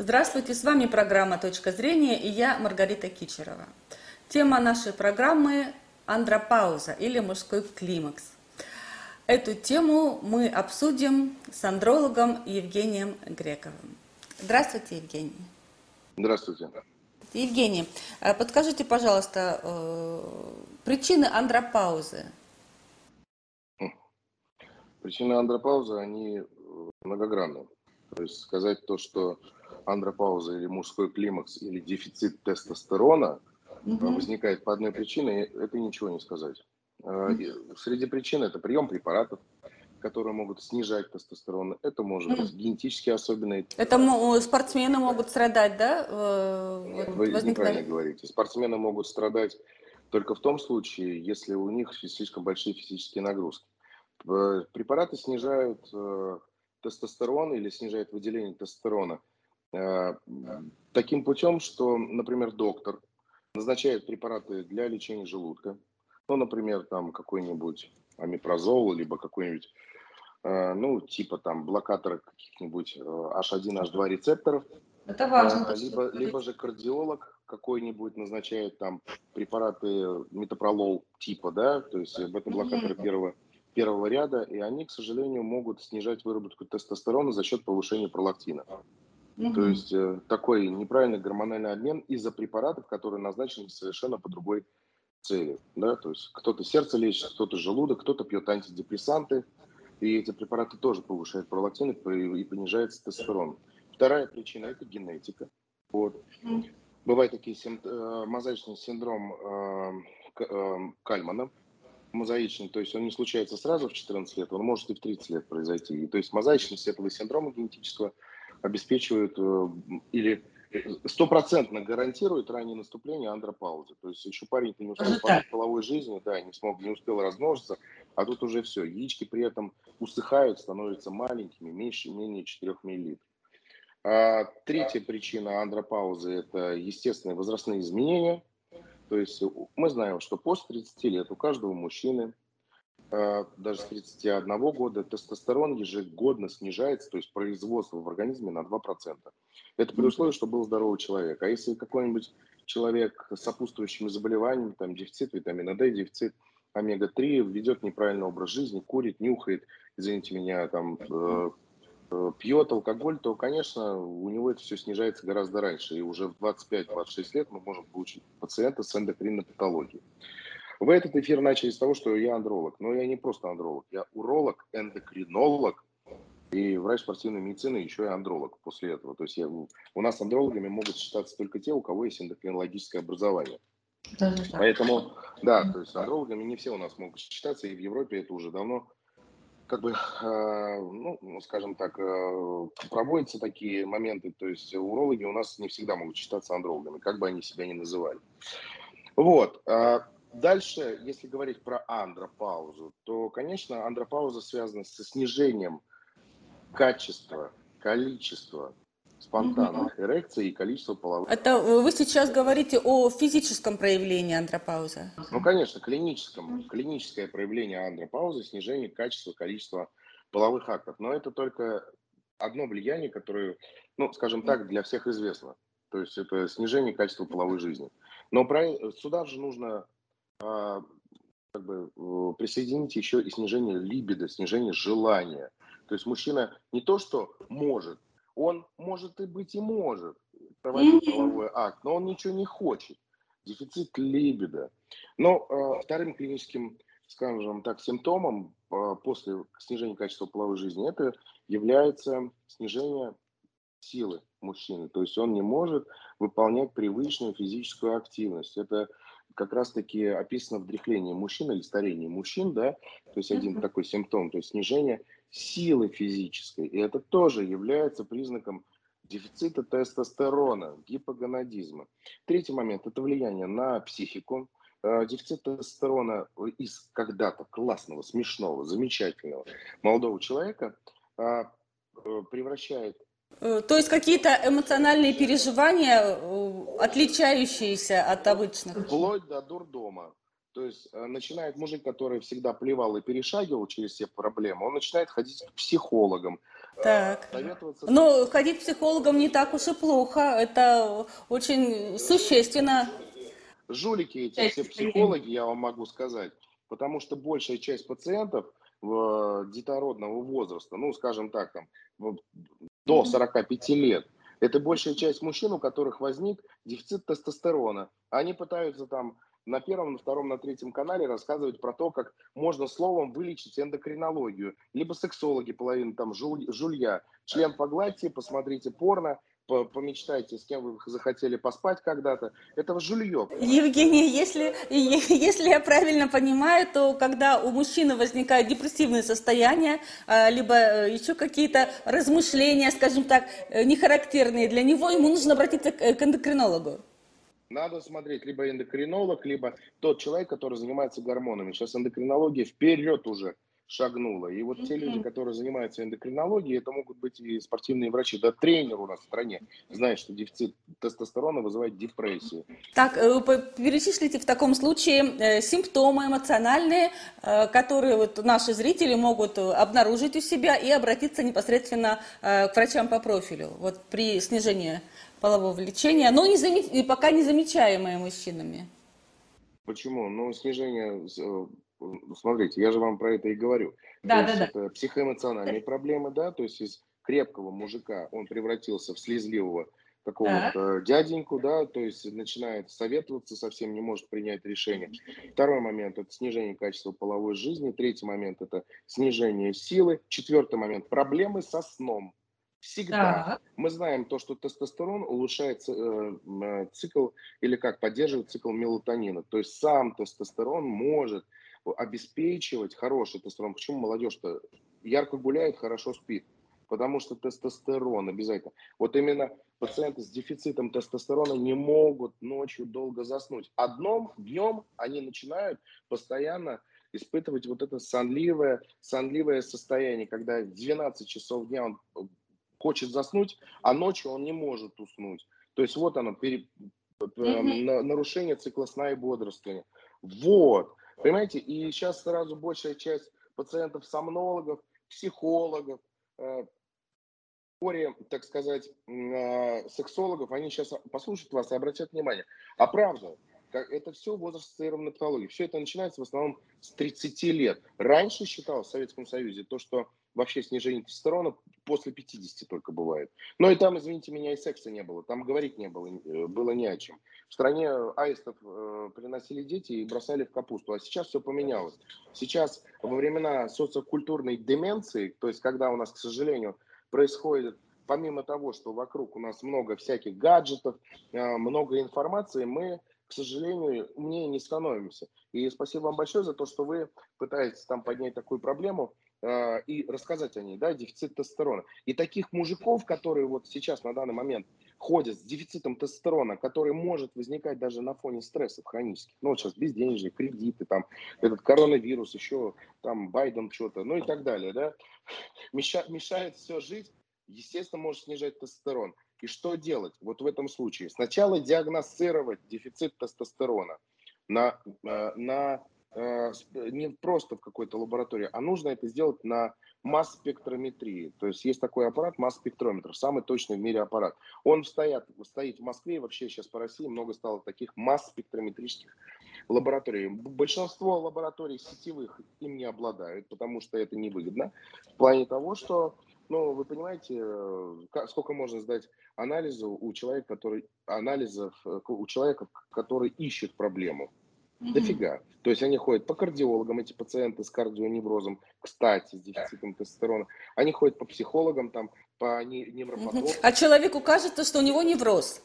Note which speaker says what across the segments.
Speaker 1: Здравствуйте, с вами программа «Точка зрения» и я Маргарита Кичерова. Тема нашей программы – андропауза или мужской климакс. Эту тему мы обсудим с андрологом Евгением Грековым. Здравствуйте, Евгений.
Speaker 2: Здравствуйте.
Speaker 1: Евгений, э, подскажите, пожалуйста, э, причины андропаузы?
Speaker 2: Причины андропаузы, они многогранны. То есть сказать то, что андропауза или мужской климакс или дефицит тестостерона угу. возникает по одной причине, это ничего не сказать. Угу. Среди причин это прием препаратов, которые могут снижать тестостерон. Это может быть генетически особенные.
Speaker 1: Это спортсмены могут страдать, да?
Speaker 2: Нет, вы возникновение? неправильно говорите. Спортсмены могут страдать только в том случае, если у них слишком большие физические нагрузки. Препараты снижают э, тестостерон или снижают выделение тестостерона Э, таким путем, что, например, доктор назначает препараты для лечения желудка, ну, например, там какой-нибудь амипрозол, либо какой-нибудь, э, ну, типа там блокатора каких-нибудь H1, э, H2 рецепторов.
Speaker 1: Это важно.
Speaker 2: Либо, либо же кардиолог какой-нибудь назначает там препараты метапролол типа, да, то есть бета-блокаторы первого, первого ряда, и они, к сожалению, могут снижать выработку тестостерона за счет повышения пролактина. Угу. То есть э, такой неправильный гормональный обмен из-за препаратов, которые назначены совершенно по другой цели. Да? То есть кто-то сердце лечит, кто-то желудок, кто-то пьет антидепрессанты, и эти препараты тоже повышают пролактин и понижается тестостерон. Вторая причина – это генетика. Вот. Угу. Бывает такие сим... Э, мозаичный синдром э, э, Кальмана, мозаичный, то есть он не случается сразу в 14 лет, он может и в 30 лет произойти. И, то есть мозаичность этого синдрома генетического – обеспечивают э, или стопроцентно гарантирует раннее наступление андропаузы. То есть еще парень-то не успел пожить половой жизни, да, не смог, не успел размножиться, а тут уже все. Яички при этом усыхают, становятся маленькими, меньше, менее 4 мл. А, третья причина андропаузы – это естественные возрастные изменения. То есть мы знаем, что после 30 лет у каждого мужчины даже с 31 года тестостерон ежегодно снижается, то есть производство в организме на 2%. Это при условии, что был здоровый человек. А если какой-нибудь человек с сопутствующими заболеваниями, там дефицит витамина D, дефицит омега-3, ведет неправильный образ жизни, курит, нюхает, извините меня, там э, э, пьет алкоголь, то, конечно, у него это все снижается гораздо раньше. И уже в 25-26 лет мы можем получить пациента с эндокринной патологией. Вы этот эфир начали с того, что я андролог. Но я не просто андролог, я уролог, эндокринолог и врач спортивной медицины, еще и андролог после этого. То есть я, у нас андрологами могут считаться только те, у кого есть эндокринологическое образование. Да, да. Поэтому, да, то есть андрологами не все у нас могут считаться, и в Европе это уже давно как бы, э, ну, скажем так, э, проводятся такие моменты, то есть урологи у нас не всегда могут считаться андрологами, как бы они себя ни называли. Вот. А Дальше, если говорить про андропаузу, то, конечно, андропауза связана со снижением качества, количества спонтанных эрекций и количества половых.
Speaker 1: Это вы сейчас говорите о физическом проявлении андропаузы?
Speaker 2: Ну, конечно, клиническом. Клиническое проявление андропаузы – снижение качества, количества половых актов. Но это только одно влияние, которое, ну, скажем так, для всех известно. То есть это снижение качества половой жизни. Но про, сюда же нужно а, как бы, присоединить еще и снижение либидо, снижение желания. То есть мужчина не то, что может, он может и быть и может проводить половой акт, но он ничего не хочет. Дефицит либидо. Но э, вторым клиническим, скажем так, симптомом э, после снижения качества половой жизни это является снижение силы мужчины. То есть он не может выполнять привычную физическую активность. Это как раз-таки описано вдряхление мужчин или старение мужчин, да, то есть один uh-huh. такой симптом, то есть снижение силы физической, и это тоже является признаком дефицита тестостерона, гипогонадизма. Третий момент – это влияние на психику. Э, дефицит тестостерона из когда-то классного, смешного, замечательного молодого человека э, э, превращает
Speaker 1: то есть какие-то эмоциональные переживания, э, отличающиеся от обычных?
Speaker 2: Вплоть до дурдома. То есть э, начинает мужик, который всегда плевал и перешагивал через все проблемы, он начинает ходить к психологам,
Speaker 1: Так. Советоваться... Но ходить к психологам не так уж и плохо. Это очень существенно.
Speaker 2: Жулики эти все психологи, я вам могу сказать. Потому что большая часть пациентов в детородного возраста, ну, скажем так, там, до 45 лет, это большая часть мужчин, у которых возник дефицит тестостерона. Они пытаются там на первом, на втором, на третьем канале рассказывать про то, как можно словом вылечить эндокринологию. Либо сексологи, половина там жуль, жулья. Член погладьте, посмотрите порно, помечтайте, с кем вы захотели поспать когда-то. Это жулье.
Speaker 1: Евгений, если, если я правильно понимаю, то когда у мужчины возникает депрессивное состояние, а, либо э, еще какие-то размышления, скажем так, э, нехарактерные для него, ему нужно обратиться к эндокринологу.
Speaker 2: Надо смотреть либо эндокринолог, либо тот человек, который занимается гормонами. Сейчас эндокринология вперед уже шагнула. И вот mm-hmm. те люди, которые занимаются эндокринологией, это могут быть и спортивные врачи. Да тренер у нас в стране знает, что дефицит тестостерона вызывает депрессию.
Speaker 1: Так, э, перечислите в таком случае э, симптомы эмоциональные, э, которые вот наши зрители могут обнаружить у себя и обратиться непосредственно к врачам по профилю вот при снижении полового влечения, но не зам... пока не замечаемые мужчинами.
Speaker 2: Почему? Ну, снижение смотрите, я же вам про это и говорю.
Speaker 1: Да, То да, да.
Speaker 2: Это психоэмоциональные проблемы, да, то есть из крепкого мужика он превратился в слезливого какого-то дяденьку, да, то есть начинает советоваться, совсем не может принять решение. Второй момент – это снижение качества половой жизни. Третий момент – это снижение силы. Четвертый момент – проблемы со сном. Всегда. Так. Мы знаем то, что тестостерон улучшает э, э, цикл или как поддерживает цикл мелатонина. То есть сам тестостерон может обеспечивать хороший тестостерон. Почему молодежь-то ярко гуляет, хорошо спит? Потому что тестостерон обязательно. Вот именно пациенты с дефицитом тестостерона не могут ночью долго заснуть. Днем, днем они начинают постоянно испытывать вот это сонливое, сонливое состояние, когда 12 часов дня он э, хочет заснуть, а ночью он не может уснуть. То есть вот оно, пере, mm-hmm. нарушение цикла сна и бодрствования. Вот. Понимаете, и сейчас сразу большая часть пациентов сомнологов, психологов, э, вскоре, так сказать, э, сексологов, они сейчас послушают вас и обратят внимание. А правда, это все возраст ассоциированной патологии. Все это начинается в основном с 30 лет. Раньше считалось в Советском Союзе то, что вообще снижение тестостерона после 50 только бывает. Но и там, извините меня, и секса не было. Там говорить не было, э, было не о чем. В стране аистов э, приносили дети и бросали в капусту. А сейчас все поменялось. Сейчас во времена социокультурной деменции, то есть когда у нас, к сожалению, происходит помимо того, что вокруг у нас много всяких гаджетов, э, много информации, мы к сожалению, умнее не становимся. И спасибо вам большое за то, что вы пытаетесь там поднять такую проблему. Э, и рассказать о ней, да, дефицит тестостерона. И таких мужиков, которые вот сейчас на данный момент ходят с дефицитом тестостерона, который может возникать даже на фоне стрессов хронических, ну вот сейчас безденежье, кредиты, там этот коронавирус, еще там Байден что-то, ну и так далее, да, мешает, мешает все жить, естественно, может снижать тестостерон. И что делать вот в этом случае? Сначала диагностировать дефицит тестостерона на, э, на не просто в какой-то лаборатории, а нужно это сделать на масс-спектрометрии. То есть есть такой аппарат, масс-спектрометр, самый точный в мире аппарат. Он стоит, стоит в Москве, и вообще сейчас по России много стало таких масс-спектрометрических лабораторий. Большинство лабораторий сетевых им не обладают, потому что это невыгодно. В плане того, что, ну, вы понимаете, э, сколько можно сдать анализу у человека, который, анализов э, у человека, который ищет проблему. Mm-hmm. Дофига. То есть они ходят по кардиологам, эти пациенты с кардионеврозом, кстати, с дефицитом тестостерона. Они ходят по психологам, там, по невропатологам. Mm-hmm.
Speaker 1: А человеку кажется, что у него невроз.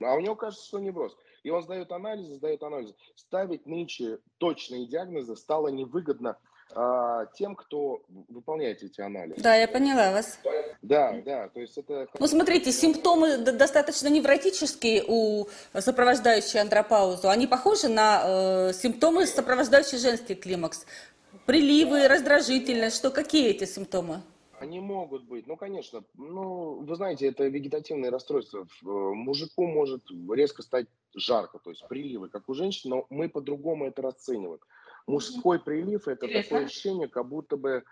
Speaker 2: А у него кажется, что невроз. И он сдает анализы, сдает анализы. Ставить нынче точные диагнозы стало невыгодно тем, кто выполняет эти анализы.
Speaker 1: Да, я поняла вас.
Speaker 2: Да, да, то есть это...
Speaker 1: Ну, смотрите, симптомы достаточно невротические у сопровождающей андропаузу. Они похожи на э, симптомы, сопровождающие женский климакс. Приливы, раздражительность, что какие эти симптомы?
Speaker 2: Они могут быть, ну, конечно, ну, вы знаете, это вегетативное расстройство. Э, мужику может резко стать жарко, то есть приливы, как у женщин, но мы по-другому это расцениваем. Мужской прилив – это Интересно. такое ощущение, как будто бы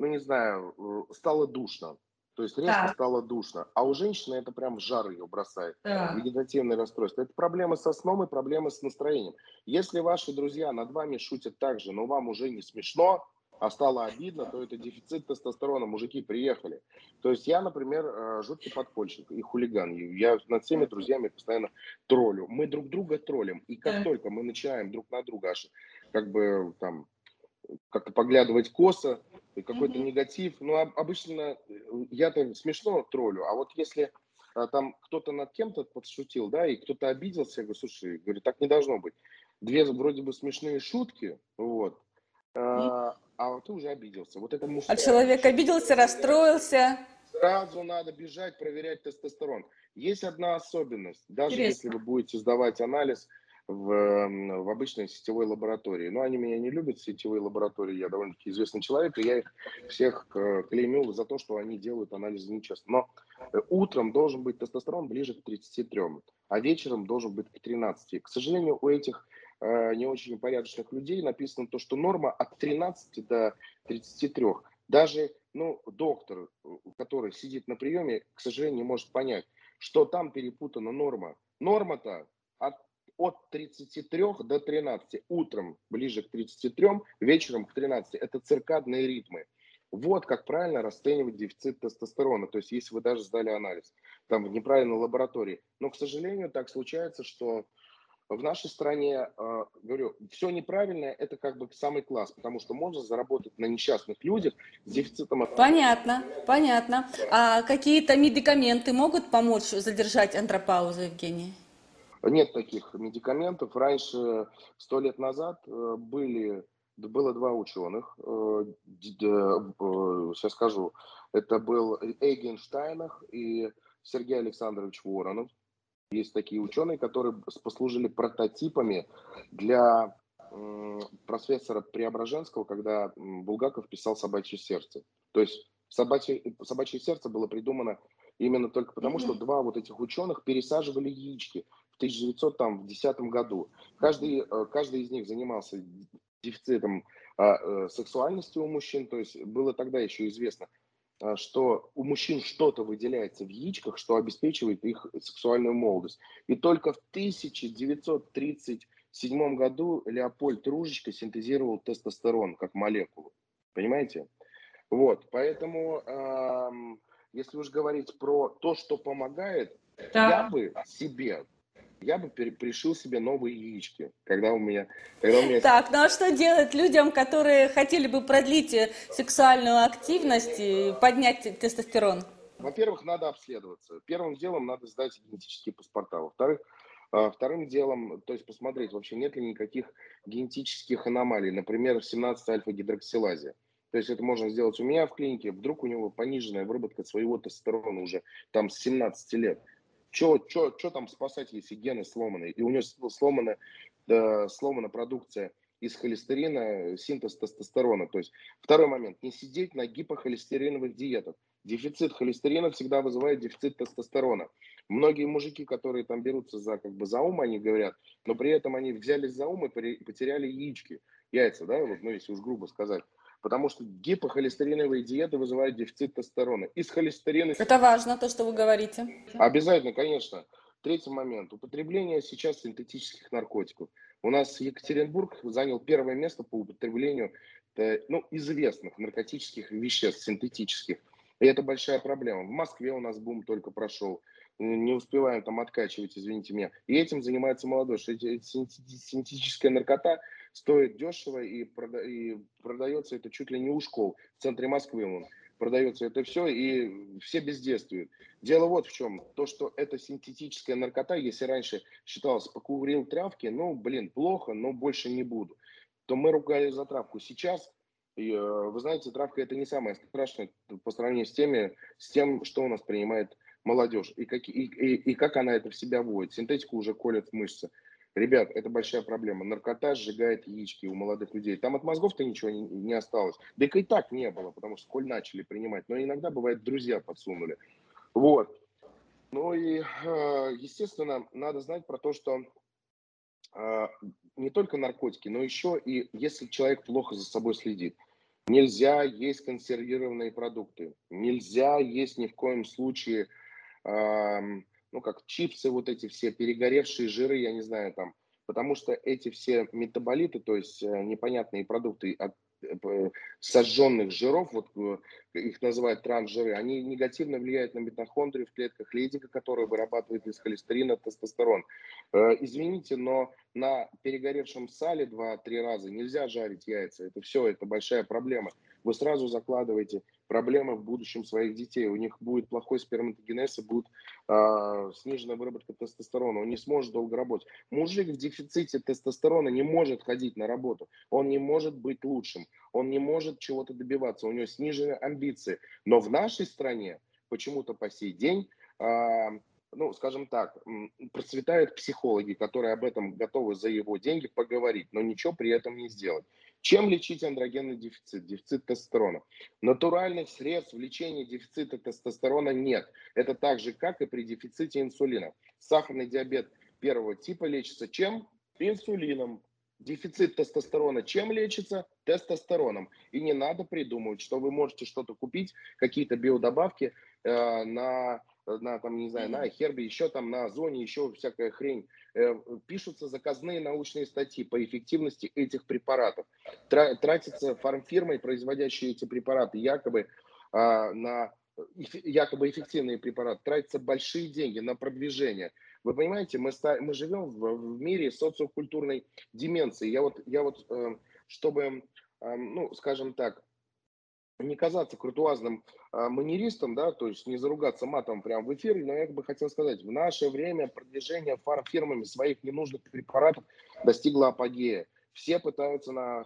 Speaker 2: ну не знаю, э, стало душно. То есть резко так. стало душно. А у женщины это прям в жар ее бросает. Да. Вегетативное расстройство. Это проблемы со сном и проблемы с настроением. Если ваши друзья над вами шутят так же, но вам уже не смешно, а стало обидно, то это дефицит тестостерона. Мужики приехали. То есть я, например, э, жуткий подпольщик и хулиган. Я над всеми друзьями постоянно троллю. Мы друг друга троллим. И как да. только мы начинаем друг на друга как бы там как-то поглядывать косо, и какой-то mm-hmm. негатив. Ну, обычно э, я-то смешно троллю, а вот если а, там кто-то над кем-то подшутил, да, и кто-то обиделся, я говорю, слушай, говорю, так не должно быть. Две вроде бы смешные шутки, вот, а, а ты уже обиделся. Вот это
Speaker 1: мужская... А человек обиделся, расстроился.
Speaker 2: Сразу надо бежать, проверять тестостерон. Есть одна особенность. Даже Интересно. если вы будете сдавать анализ, в, в обычной сетевой лаборатории. Но они меня не любят, сетевые лаборатории. Я довольно-таки известный человек, и я их всех э, клеймил за то, что они делают анализы нечестно. Но э, утром должен быть тестостерон ближе к 33, а вечером должен быть к 13. К сожалению, у этих э, не очень порядочных людей написано то, что норма от 13 до 33. Даже ну, доктор, который сидит на приеме, к сожалению, не может понять, что там перепутана норма. Норма-то от от 33 до 13, утром ближе к 33, вечером к 13. Это циркадные ритмы. Вот как правильно расценивать дефицит тестостерона. То есть, если вы даже сдали анализ там в неправильной лаборатории. Но, к сожалению, так случается, что в нашей стране, э, говорю, все неправильное, это как бы самый класс, потому что можно заработать на несчастных людях с дефицитом.
Speaker 1: Понятно, понятно. А какие-то медикаменты могут помочь задержать андропаузу, Евгений?
Speaker 2: Нет таких медикаментов. Раньше, сто лет назад, э, были, было два ученых. Э, сейчас скажу. Это был Эйген Штайнах и Сергей Александрович Воронов. Есть такие ученые, которые послужили прототипами для профессора Преображенского, когда Булгаков писал «Собачье сердце». То есть собачье, собачье сердце было придумано именно только потому, что два вот этих ученых пересаживали яички 1910 году. Каждый, э, каждый из них занимался дефицитом а, э, сексуальности у мужчин, то есть было тогда еще известно, а, что у мужчин что-то выделяется в яичках, что обеспечивает их сексуальную молодость. И только в 1937 году Леопольд Ружечка синтезировал тестостерон как молекулу. Понимаете? Вот, поэтому, э, если уж говорить про то, что помогает, да. я бы себе я бы пришил себе новые яички, когда у меня... Когда у меня...
Speaker 1: Так, ну а что делать людям, которые хотели бы продлить э, сексуальную активность и поднять тестостерон?
Speaker 2: Во-первых, надо обследоваться. Первым делом надо сдать генетические паспорта. Во-вторых, а, Вторым делом, то есть посмотреть, вообще нет ли никаких генетических аномалий, например, 17 альфа-гидроксилазия. То есть это можно сделать у меня в клинике, вдруг у него пониженная выработка своего тестостерона уже там с 17 лет. Что там спасать, если гены сломаны? И у него сломана, э, сломана продукция из холестерина, синтез тестостерона. То есть второй момент. Не сидеть на гипохолестериновых диетах. Дефицит холестерина всегда вызывает дефицит тестостерона. Многие мужики, которые там берутся за, как бы, за ум, они говорят, но при этом они взялись за ум и потеряли яички, яйца, да, вот, ну, если уж грубо сказать потому что гипохолестериновые диеты вызывают дефицит тестостерона. Из холестерина...
Speaker 1: Это важно, то, что вы говорите.
Speaker 2: Обязательно, конечно. Третий момент. Употребление сейчас синтетических наркотиков. У нас Екатеринбург занял первое место по употреблению э, ну, известных наркотических веществ, синтетических. И это большая проблема. В Москве у нас бум только прошел. Не успеваем там откачивать, извините меня. И этим занимается молодежь. Синтетическая наркота стоит дешево и, прода и продается это чуть ли не у школ в центре Москвы. Он продается это все, и все бездействуют. Дело вот в чем. То, что это синтетическая наркота, если раньше считалось, покурил травки, ну, блин, плохо, но больше не буду, то мы ругали за травку. Сейчас, э, вы знаете, травка это не самое страшное по сравнению с, теми, с тем, что у нас принимает молодежь, и как, и, и, и как она это в себя вводит. Синтетику уже колят в мышцы. Ребят, это большая проблема. Наркота сжигает яички у молодых людей. Там от мозгов-то ничего не, не осталось. Да и так не было, потому что коль начали принимать. Но иногда, бывает, друзья подсунули. Вот. Ну и, э, естественно, надо знать про то, что э, не только наркотики, но еще и если человек плохо за собой следит. Нельзя есть консервированные продукты. Нельзя есть ни в коем случае, ну, как чипсы, вот эти все перегоревшие жиры, я не знаю, там, потому что эти все метаболиты, то есть э, непонятные продукты от Э, сожженных жиров, вот э, их называют трансжиры, они негативно влияют на митохондрии в клетках лейдика, которые вырабатывают из холестерина тестостерон. Э, извините, но на перегоревшем сале 2-3 раза нельзя жарить яйца. Это все, это большая проблема. Вы сразу закладываете проблемы в будущем своих детей. У них будет плохой сперматогенез и будет э, сниженная выработка тестостерона. Он не сможет долго работать. Мужик в дефиците тестостерона не может ходить на работу. Он не может быть лучшим. Он не может чего-то добиваться. У него снижены амбиции. Но в нашей стране почему-то по сей день ну, скажем так, процветают психологи, которые об этом готовы за его деньги поговорить, но ничего при этом не сделать. Чем лечить андрогенный дефицит, дефицит тестостерона? Натуральных средств лечения дефицита тестостерона нет. Это так же, как и при дефиците инсулина. Сахарный диабет первого типа лечится чем? Инсулином. Дефицит тестостерона чем лечится? Тестостероном. И не надо придумывать, что вы можете что-то купить, какие-то биодобавки э, на на, там, не знаю, на Хербе, еще там на Озоне, еще всякая хрень. Э, пишутся заказные научные статьи по эффективности этих препаратов. Тратятся фармфирмой, производящие эти препараты, якобы а, на якобы эффективные препараты, тратятся большие деньги на продвижение. Вы понимаете, мы, мы живем в, в мире социокультурной деменции. Я вот, я вот э, чтобы, э, ну, скажем так, не казаться крутуазным а, манеристом, да, то есть не заругаться матом прямо в эфире, но я бы хотел сказать, в наше время продвижение фармфирмами своих ненужных препаратов достигло апогея. Все пытаются на,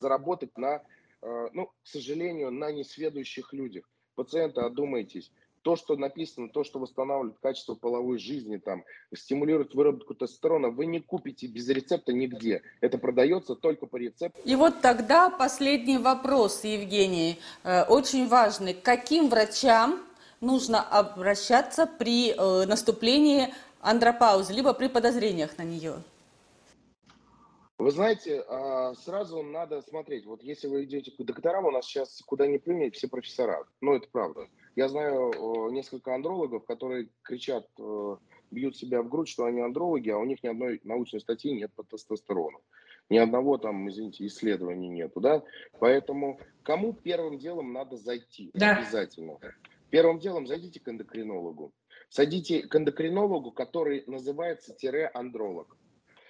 Speaker 2: заработать на, а, ну, к сожалению, на несведущих людях. Пациенты, одумайтесь то, что написано, то, что восстанавливает качество половой жизни, там, стимулирует выработку тестостерона, вы не купите без рецепта нигде. Это продается только по рецепту.
Speaker 1: И вот тогда последний вопрос, Евгений, э, очень важный. К каким врачам нужно обращаться при э, наступлении андропаузы, либо при подозрениях на нее?
Speaker 2: Вы знаете, а, сразу надо смотреть. Вот если вы идете к докторам, у нас сейчас куда ни плюнь, все профессора. Ну, это правда. Я знаю несколько андрологов, которые кричат, бьют себя в грудь, что они андрологи, а у них ни одной научной статьи нет по тестостерону. Ни одного там, извините, исследования нету, да? Поэтому кому первым делом надо зайти? Да. Обязательно. Первым делом зайдите к эндокринологу. Садите к эндокринологу, который называется тире-андролог.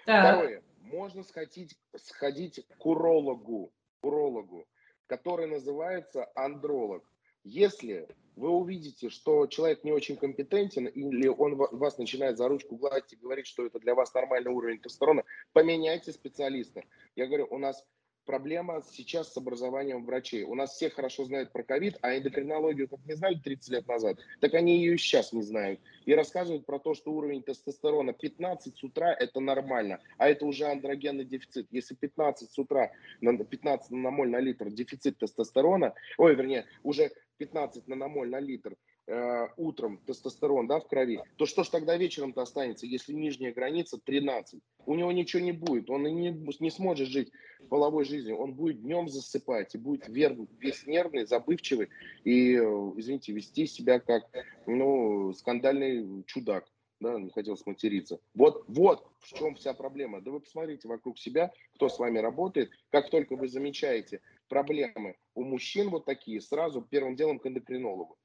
Speaker 2: Да. Второе. Можно сходить, сходить к урологу, урологу, который называется андролог. Если вы увидите, что человек не очень компетентен, или он вас начинает за ручку гладить и говорить, что это для вас нормальный уровень тестостерона, поменяйте специалиста. Я говорю, у нас проблема сейчас с образованием врачей. У нас все хорошо знают про ковид, а эндокринологию как не знали 30 лет назад, так они ее и сейчас не знают. И рассказывают про то, что уровень тестостерона 15 с утра – это нормально, а это уже андрогенный дефицит. Если 15 с утра, 15 наномоль на литр дефицит тестостерона, ой, вернее, уже 15 наномоль на литр – э, утром тестостерон да, в крови, то что ж тогда вечером-то останется, если нижняя граница 13? У него ничего не будет, он не, не сможет жить половой жизнью, он будет днем засыпать и будет вер, весь нервный, забывчивый и, извините, вести себя как ну, скандальный чудак. Да, не хотел сматериться. Вот, вот в чем вся проблема. Да вы посмотрите вокруг себя, кто с вами работает. Как только вы замечаете проблемы у мужчин вот такие, сразу первым делом к эндокринологу.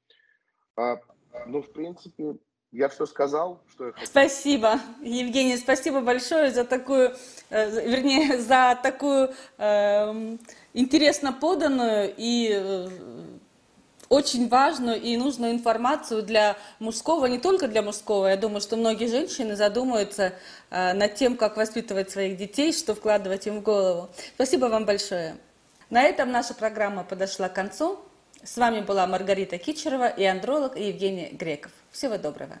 Speaker 2: А, ну, в принципе, я все сказал, что я
Speaker 1: хотел. Спасибо, Евгений, спасибо большое за такую, э, вернее, за такую э, интересно поданную и э, очень важную и нужную информацию для мужского, не только для мужского. Я думаю, что многие женщины задумаются э, над тем, как воспитывать своих детей, что вкладывать им в голову. Спасибо вам большое. На этом наша программа подошла к концу. С вами была Маргарита Кичерова и андролог Евгений Греков. Всего доброго.